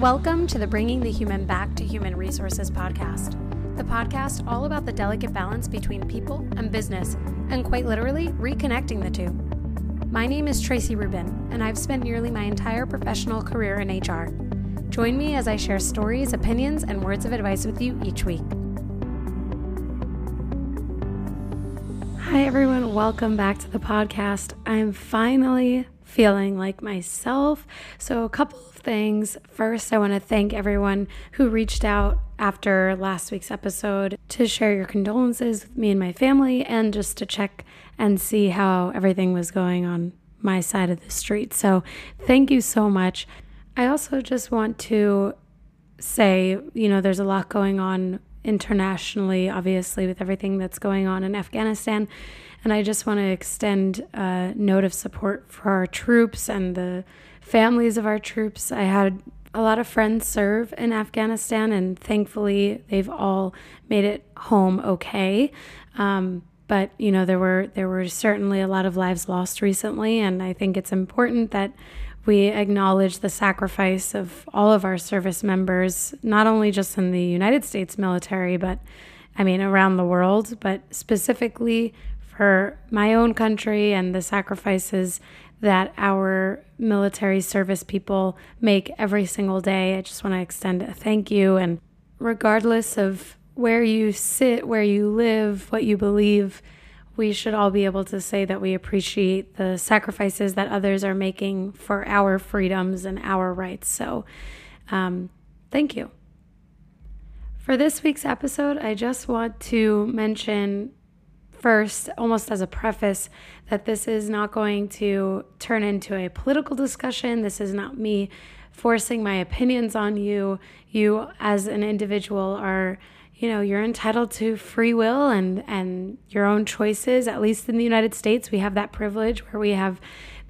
Welcome to the Bringing the Human Back to Human Resources podcast, the podcast all about the delicate balance between people and business, and quite literally reconnecting the two. My name is Tracy Rubin, and I've spent nearly my entire professional career in HR. Join me as I share stories, opinions, and words of advice with you each week. Hi, everyone. Welcome back to the podcast. I'm finally feeling like myself. So, a couple things. First, I want to thank everyone who reached out after last week's episode to share your condolences with me and my family and just to check and see how everything was going on my side of the street. So, thank you so much. I also just want to say, you know, there's a lot going on internationally, obviously, with everything that's going on in Afghanistan. And I just want to extend a note of support for our troops and the families of our troops. I had a lot of friends serve in Afghanistan, and thankfully, they've all made it home okay. Um, but you know, there were there were certainly a lot of lives lost recently, and I think it's important that we acknowledge the sacrifice of all of our service members, not only just in the United States military, but I mean around the world, but specifically for my own country and the sacrifices that our military service people make every single day. I just want to extend a thank you. And regardless of where you sit, where you live, what you believe, we should all be able to say that we appreciate the sacrifices that others are making for our freedoms and our rights. So, um, thank you. For this week's episode, I just want to mention first, almost as a preface, that this is not going to turn into a political discussion. This is not me forcing my opinions on you. You, as an individual, are you know you're entitled to free will and and your own choices at least in the united states we have that privilege where we have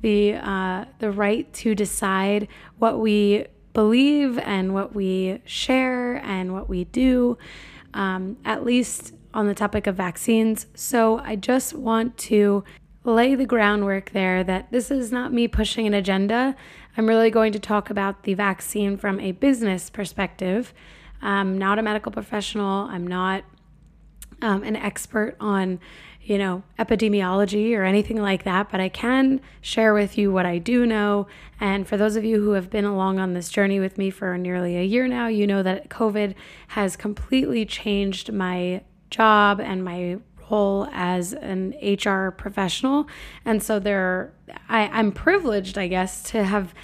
the uh, the right to decide what we believe and what we share and what we do um, at least on the topic of vaccines. So I just want to lay the groundwork there that this is not me pushing an agenda. I'm really going to talk about the vaccine from a business perspective. I'm not a medical professional. I'm not um, an expert on, you know, epidemiology or anything like that, but I can share with you what I do know. And for those of you who have been along on this journey with me for nearly a year now, you know that COVID has completely changed my job and my role as an HR professional. And so there I, I'm privileged, I guess, to have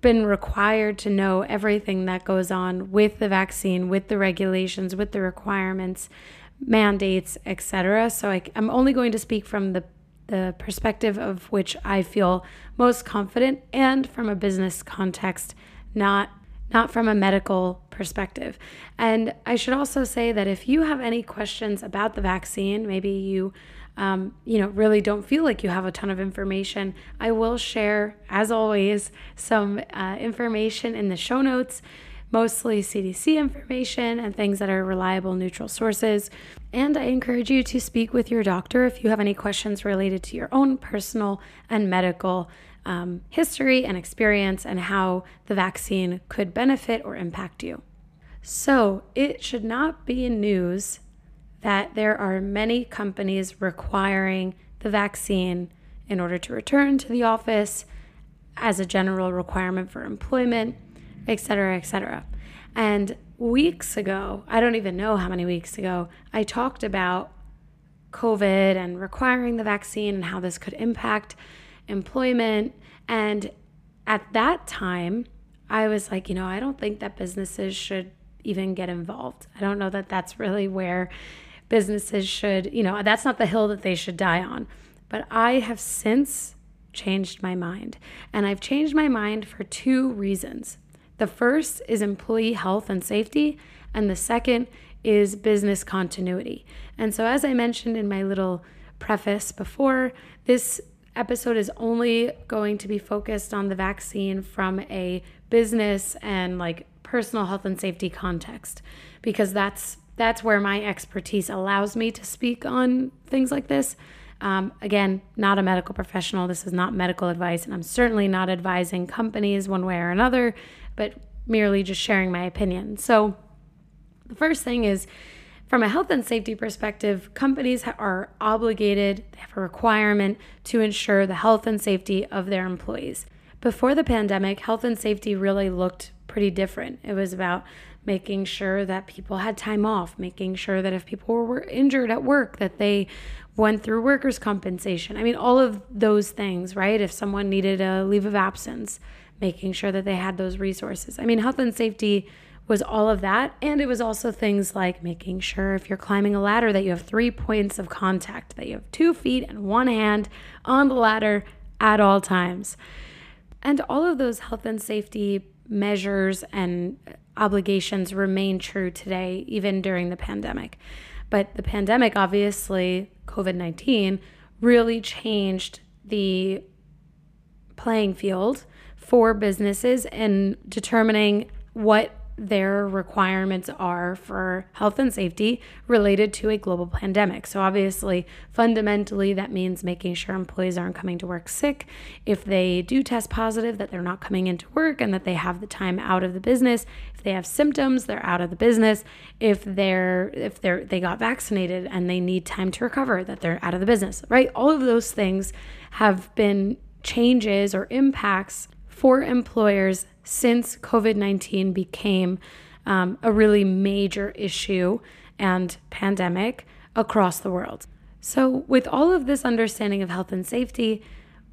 been required to know everything that goes on with the vaccine, with the regulations, with the requirements, mandates, etc. So I, I'm only going to speak from the the perspective of which I feel most confident and from a business context, not not from a medical perspective. And I should also say that if you have any questions about the vaccine, maybe you um, you know, really don't feel like you have a ton of information, I will share, as always, some uh, information in the show notes, mostly CDC information and things that are reliable, neutral sources. And I encourage you to speak with your doctor if you have any questions related to your own personal and medical um, history and experience and how the vaccine could benefit or impact you. So, it should not be news that there are many companies requiring the vaccine in order to return to the office as a general requirement for employment, et cetera, et cetera. And weeks ago, I don't even know how many weeks ago, I talked about COVID and requiring the vaccine and how this could impact employment. And at that time, I was like, you know, I don't think that businesses should even get involved. I don't know that that's really where businesses should, you know, that's not the hill that they should die on. But I have since changed my mind. And I've changed my mind for two reasons. The first is employee health and safety, and the second is business continuity. And so, as I mentioned in my little preface before, this episode is only going to be focused on the vaccine from a business and like personal health and safety context because that's that's where my expertise allows me to speak on things like this. Um, again, not a medical professional. This is not medical advice, and I'm certainly not advising companies one way or another. But merely just sharing my opinion. So, the first thing is from a health and safety perspective, companies are obligated, they have a requirement to ensure the health and safety of their employees. Before the pandemic, health and safety really looked pretty different. It was about making sure that people had time off, making sure that if people were injured at work that they went through workers compensation. I mean all of those things, right? If someone needed a leave of absence, making sure that they had those resources. I mean health and safety was all of that. And it was also things like making sure if you're climbing a ladder that you have three points of contact, that you have two feet and one hand on the ladder at all times. And all of those health and safety measures and obligations remain true today, even during the pandemic. But the pandemic, obviously, COVID 19, really changed the playing field for businesses in determining what their requirements are for health and safety related to a global pandemic. So, obviously, fundamentally, that means making sure employees aren't coming to work sick. If they do test positive, that they're not coming into work and that they have the time out of the business. If they have symptoms, they're out of the business. If they're if they're they got vaccinated and they need time to recover, that they're out of the business. Right? All of those things have been changes or impacts for employers since COVID 19 became um, a really major issue and pandemic across the world. So, with all of this understanding of health and safety,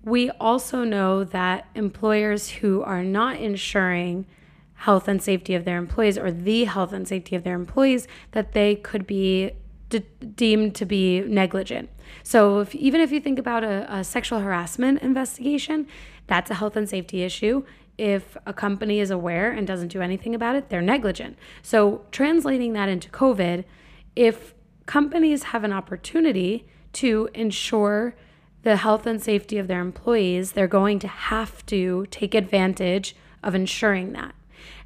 we also know that employers who are not ensuring health and safety of their employees or the health and safety of their employees that they could be de- deemed to be negligent. So if, even if you think about a, a sexual harassment investigation, that's a health and safety issue if a company is aware and doesn't do anything about it, they're negligent. So, translating that into COVID, if companies have an opportunity to ensure the health and safety of their employees, they're going to have to take advantage of ensuring that.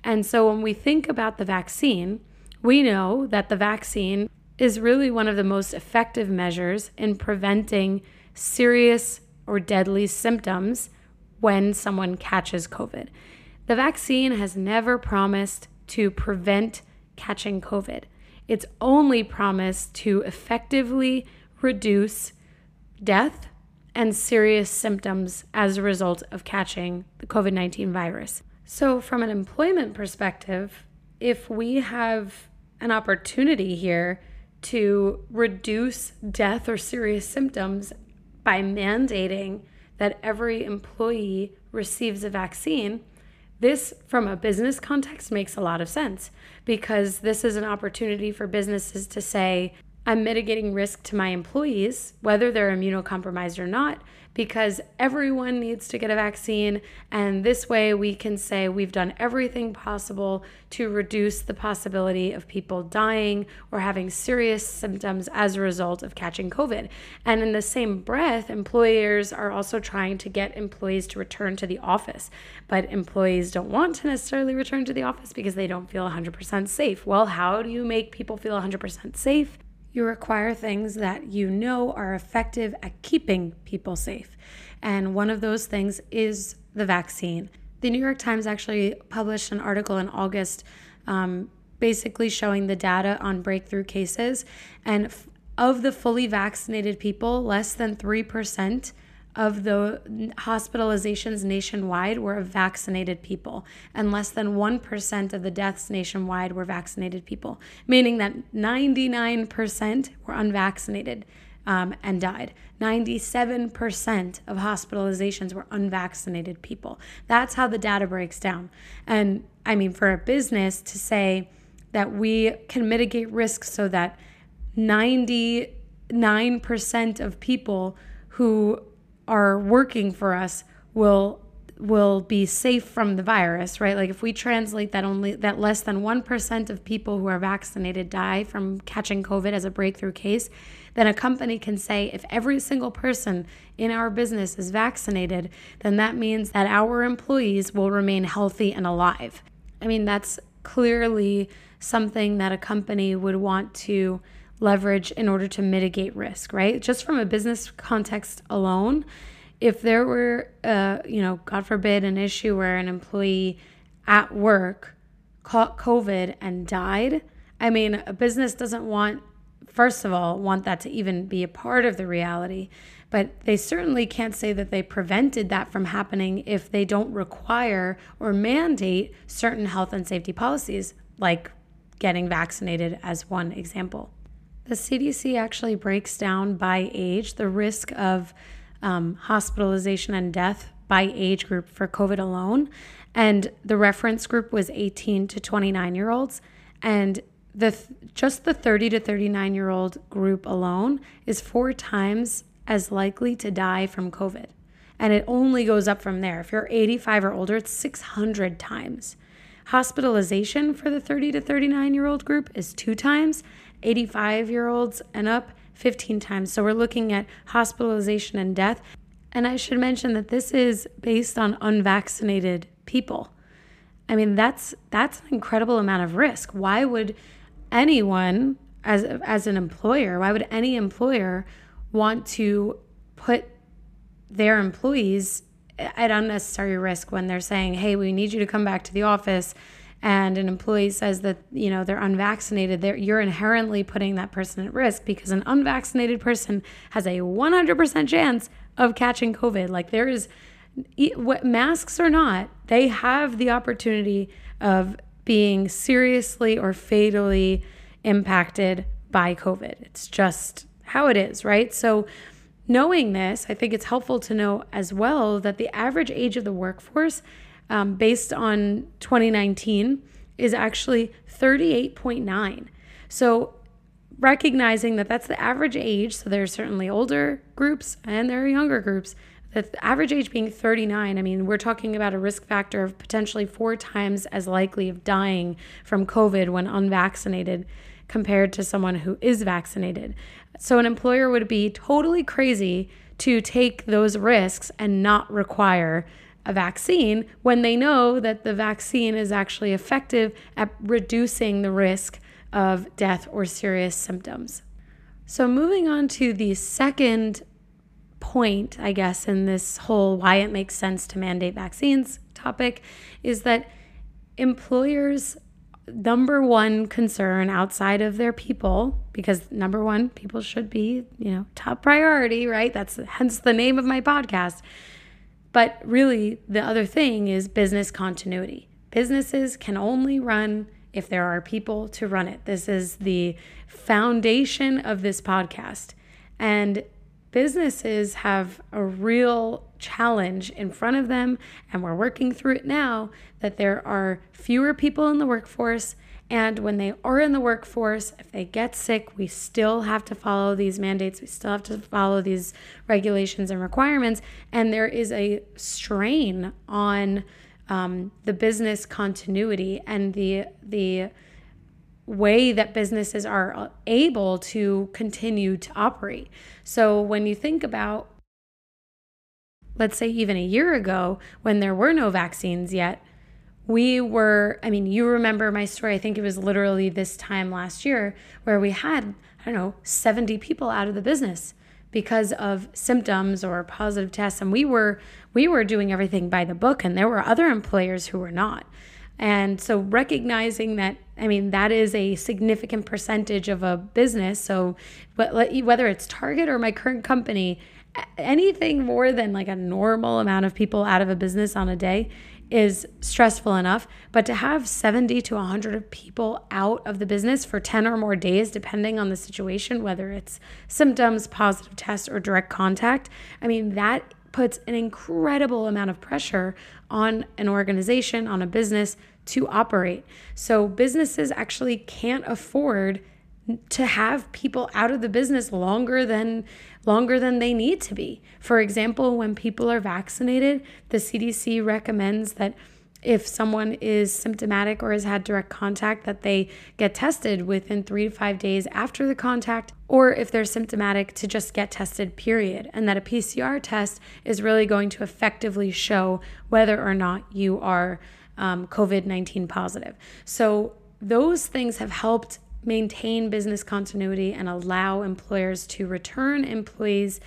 And so, when we think about the vaccine, we know that the vaccine is really one of the most effective measures in preventing serious or deadly symptoms when someone catches COVID. The vaccine has never promised to prevent catching COVID. It's only promised to effectively reduce death and serious symptoms as a result of catching the COVID 19 virus. So, from an employment perspective, if we have an opportunity here to reduce death or serious symptoms by mandating that every employee receives a vaccine, this, from a business context, makes a lot of sense because this is an opportunity for businesses to say, I'm mitigating risk to my employees, whether they're immunocompromised or not, because everyone needs to get a vaccine. And this way we can say we've done everything possible to reduce the possibility of people dying or having serious symptoms as a result of catching COVID. And in the same breath, employers are also trying to get employees to return to the office. But employees don't want to necessarily return to the office because they don't feel 100% safe. Well, how do you make people feel 100% safe? You require things that you know are effective at keeping people safe. And one of those things is the vaccine. The New York Times actually published an article in August um, basically showing the data on breakthrough cases. And of the fully vaccinated people, less than 3% of the hospitalizations nationwide were of vaccinated people, and less than 1% of the deaths nationwide were vaccinated people, meaning that 99% were unvaccinated um, and died. 97% of hospitalizations were unvaccinated people. That's how the data breaks down. And I mean, for a business to say that we can mitigate risk so that 99% of people who are working for us will will be safe from the virus, right? Like if we translate that only that less than 1% of people who are vaccinated die from catching COVID as a breakthrough case, then a company can say if every single person in our business is vaccinated, then that means that our employees will remain healthy and alive. I mean, that's clearly something that a company would want to leverage in order to mitigate risk, right? Just from a business context alone, if there were, uh, you know, God forbid, an issue where an employee at work caught COVID and died, I mean, a business doesn't want, first of all, want that to even be a part of the reality. But they certainly can't say that they prevented that from happening if they don't require or mandate certain health and safety policies, like getting vaccinated, as one example. The CDC actually breaks down by age the risk of um, hospitalization and death by age group for COVID alone. And the reference group was 18 to 29 year olds. And the just the 30 to 39 year old group alone is four times as likely to die from COVID. And it only goes up from there. If you're 85 or older, it's 600 times. Hospitalization for the 30 to 39 year old group is two times, 85 year olds and up, 15 times. So we're looking at hospitalization and death. And I should mention that this is based on unvaccinated people. I mean, that's that's an incredible amount of risk. Why would anyone as as an employer, why would any employer want to put their employees at unnecessary risk when they're saying, "Hey, we need you to come back to the office." And an employee says that you know they're unvaccinated, they're, you're inherently putting that person at risk because an unvaccinated person has a 100% chance of catching COVID. Like there is, what masks or not, they have the opportunity of being seriously or fatally impacted by COVID. It's just how it is, right? So, knowing this, I think it's helpful to know as well that the average age of the workforce, um, based on 2019, is actually 38.9. So, recognizing that that's the average age, so there's certainly older groups and there are younger groups. The average age being 39, I mean, we're talking about a risk factor of potentially four times as likely of dying from COVID when unvaccinated compared to someone who is vaccinated. So, an employer would be totally crazy to take those risks and not require a vaccine when they know that the vaccine is actually effective at reducing the risk of death or serious symptoms. So, moving on to the second point, I guess, in this whole why it makes sense to mandate vaccines topic is that employers number one concern outside of their people because number one people should be you know top priority right that's hence the name of my podcast but really the other thing is business continuity businesses can only run if there are people to run it this is the foundation of this podcast and businesses have a real challenge in front of them, and we're working through it now that there are fewer people in the workforce. And when they are in the workforce, if they get sick, we still have to follow these mandates. We still have to follow these regulations and requirements. And there is a strain on um, the business continuity and the the way that businesses are able to continue to operate. So when you think about let's say even a year ago when there were no vaccines yet, we were, I mean, you remember my story. I think it was literally this time last year where we had, I don't know, 70 people out of the business because of symptoms or positive tests and we were we were doing everything by the book and there were other employers who were not. And so recognizing that, I mean, that is a significant percentage of a business. So whether it's Target or my current company, anything more than like a normal amount of people out of a business on a day is stressful enough. But to have 70 to 100 people out of the business for 10 or more days, depending on the situation, whether it's symptoms, positive test, or direct contact, I mean, that puts an incredible amount of pressure on an organization, on a business to operate. So businesses actually can't afford to have people out of the business longer than longer than they need to be. For example, when people are vaccinated, the CDC recommends that if someone is symptomatic or has had direct contact that they get tested within 3 to 5 days after the contact or if they're symptomatic to just get tested period and that a PCR test is really going to effectively show whether or not you are um, COVID-19 positive. So those things have helped maintain business continuity and allow employers to return employees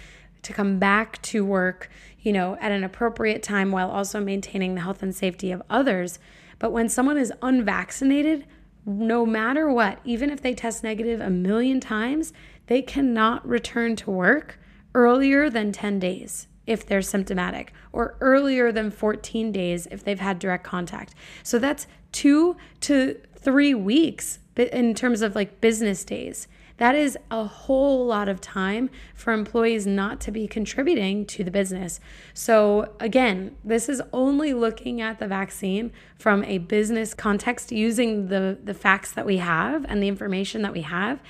to come back to work, you know, at an appropriate time while also maintaining the health and safety of others. But when someone is unvaccinated, no matter what, even if they test negative a million times, they cannot return to work earlier than 10 days if they're symptomatic or earlier than 14 days if they've had direct contact. So that's two to three weeks in terms of like business days. That is a whole lot of time for employees not to be contributing to the business. So, again, this is only looking at the vaccine from a business context using the, the facts that we have and the information that we have.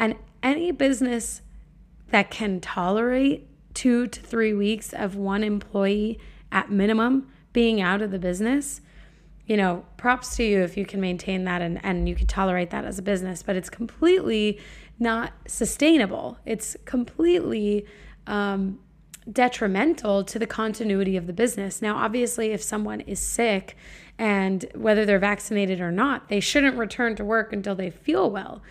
And any business that can tolerate two to three weeks of one employee at minimum being out of the business you know, props to you if you can maintain that and, and you can tolerate that as a business, but it's completely not sustainable. It's completely um, detrimental to the continuity of the business. Now, obviously, if someone is sick and whether they're vaccinated or not, they shouldn't return to work until they feel well.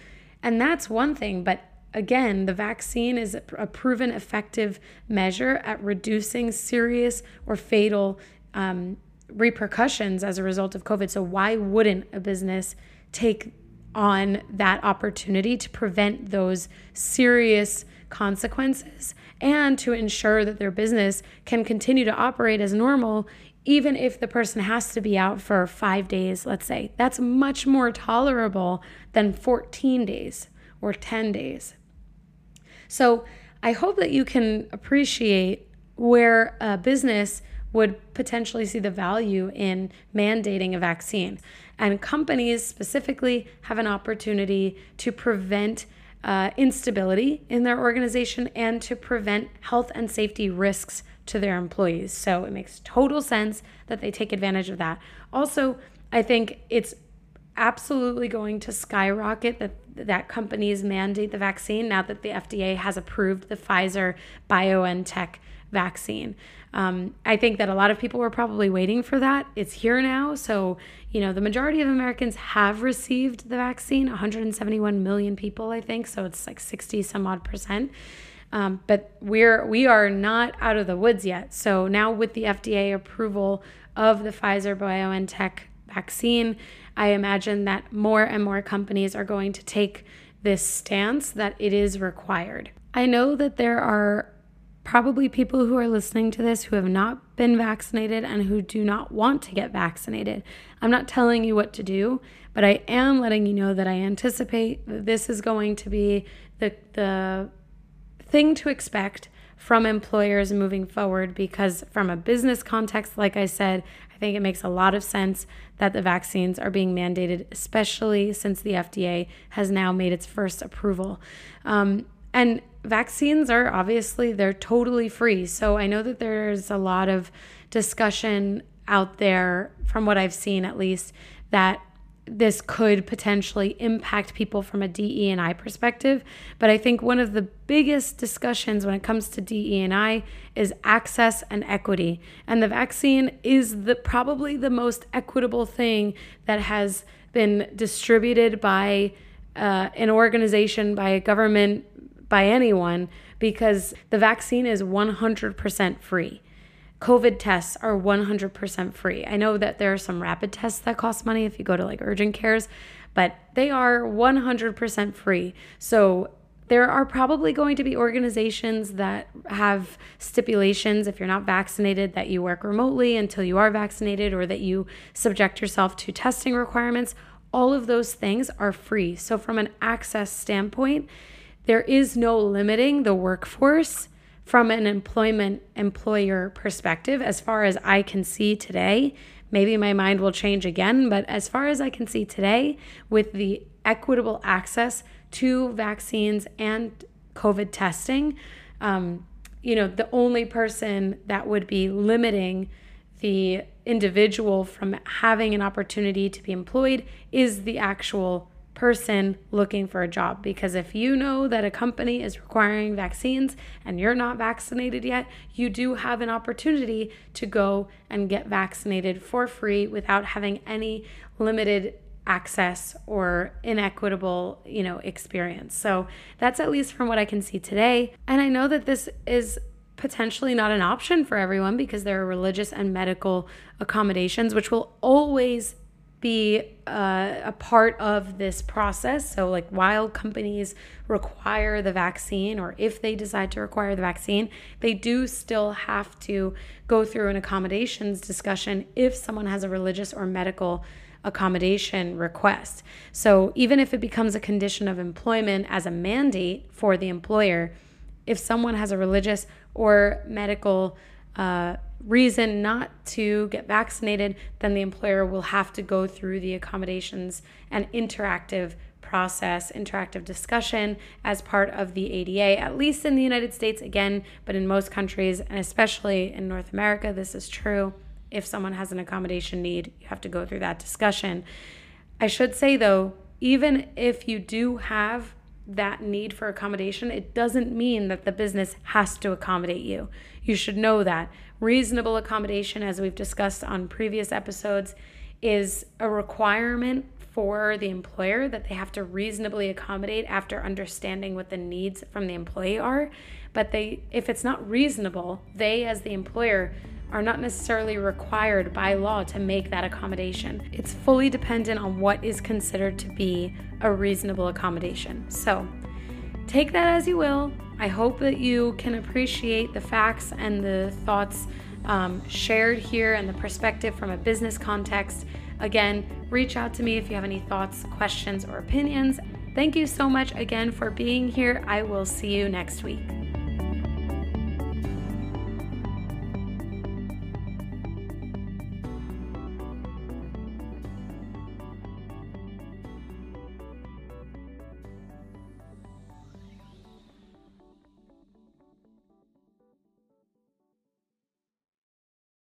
And that's one thing, but again, the vaccine is a proven effective measure at reducing serious or fatal um, repercussions as a result of COVID. So, why wouldn't a business take on that opportunity to prevent those serious consequences and to ensure that their business can continue to operate as normal, even if the person has to be out for five days, let's say? That's much more tolerable than 14 days or 10 days. So, I hope that you can appreciate where a business would potentially see the value in mandating a vaccine. And companies specifically have an opportunity to prevent uh, instability in their organization and to prevent health and safety risks to their employees. So it makes total sense that they take advantage of that. Also, I think it's absolutely going to skyrocket that that companies mandate the vaccine now that the FDA has approved the Pfizer BioNTech vaccine. Um, I think that a lot of people were probably waiting for that. It's here now. So, you know, the majority of Americans have received the vaccine 171 million people, I think. So it's like 60 some odd percent. Um, but we're we are not out of the woods yet. So now with the FDA approval of the Pfizer BioNTech vaccine, I imagine that more and more companies are going to take this stance that it is required. I know that there are probably people who are listening to this who have not been vaccinated and who do not want to get vaccinated. I'm not telling you what to do, but I am letting you know that I anticipate that this is going to be the the thing to expect from employers moving forward because from a business context like I said, I think it makes a lot of sense that the vaccines are being mandated, especially since the FDA has now made its first approval. Um, and vaccines are obviously they're totally free. So I know that there's a lot of discussion out there from what I've seen at least that this could potentially impact people from a DE and I perspective, but I think one of the biggest discussions when it comes to DE and I is access and equity. And the vaccine is the probably the most equitable thing that has been distributed by uh, an organization, by a government, by anyone because the vaccine is 100% free. COVID tests are 100% free. I know that there are some rapid tests that cost money if you go to like urgent cares, but they are 100% free. So there are probably going to be organizations that have stipulations if you're not vaccinated that you work remotely until you are vaccinated or that you subject yourself to testing requirements. All of those things are free. So, from an access standpoint, there is no limiting the workforce from an employment employer perspective as far as I can see today. Maybe my mind will change again, but as far as I can see today, with the equitable access to vaccines and COVID testing, um, you know, the only person that would be limiting the individual from having an opportunity to be employed is the actual person looking for a job. Because if you know that a company is requiring vaccines and you're not vaccinated yet, you do have an opportunity to go and get vaccinated for free without having any limited access or inequitable, you know, experience. So that's at least from what I can see today. And I know that this is potentially not an option for everyone because there are religious and medical accommodations which will always be uh, a part of this process. So, like, while companies require the vaccine, or if they decide to require the vaccine, they do still have to go through an accommodations discussion if someone has a religious or medical accommodation request. So, even if it becomes a condition of employment as a mandate for the employer, if someone has a religious or medical uh, reason not to get vaccinated, then the employer will have to go through the accommodations and interactive process, interactive discussion as part of the ADA, at least in the United States, again, but in most countries, and especially in North America, this is true. If someone has an accommodation need, you have to go through that discussion. I should say, though, even if you do have that need for accommodation, it doesn't mean that the business has to accommodate you. You should know that. Reasonable accommodation, as we've discussed on previous episodes, is a requirement for the employer that they have to reasonably accommodate after understanding what the needs from the employee are. But they if it's not reasonable, they as the employer are not necessarily required by law to make that accommodation. It's fully dependent on what is considered to be a reasonable accommodation. So, take that as you will. I hope that you can appreciate the facts and the thoughts um, shared here and the perspective from a business context. Again, reach out to me if you have any thoughts, questions, or opinions. Thank you so much again for being here. I will see you next week.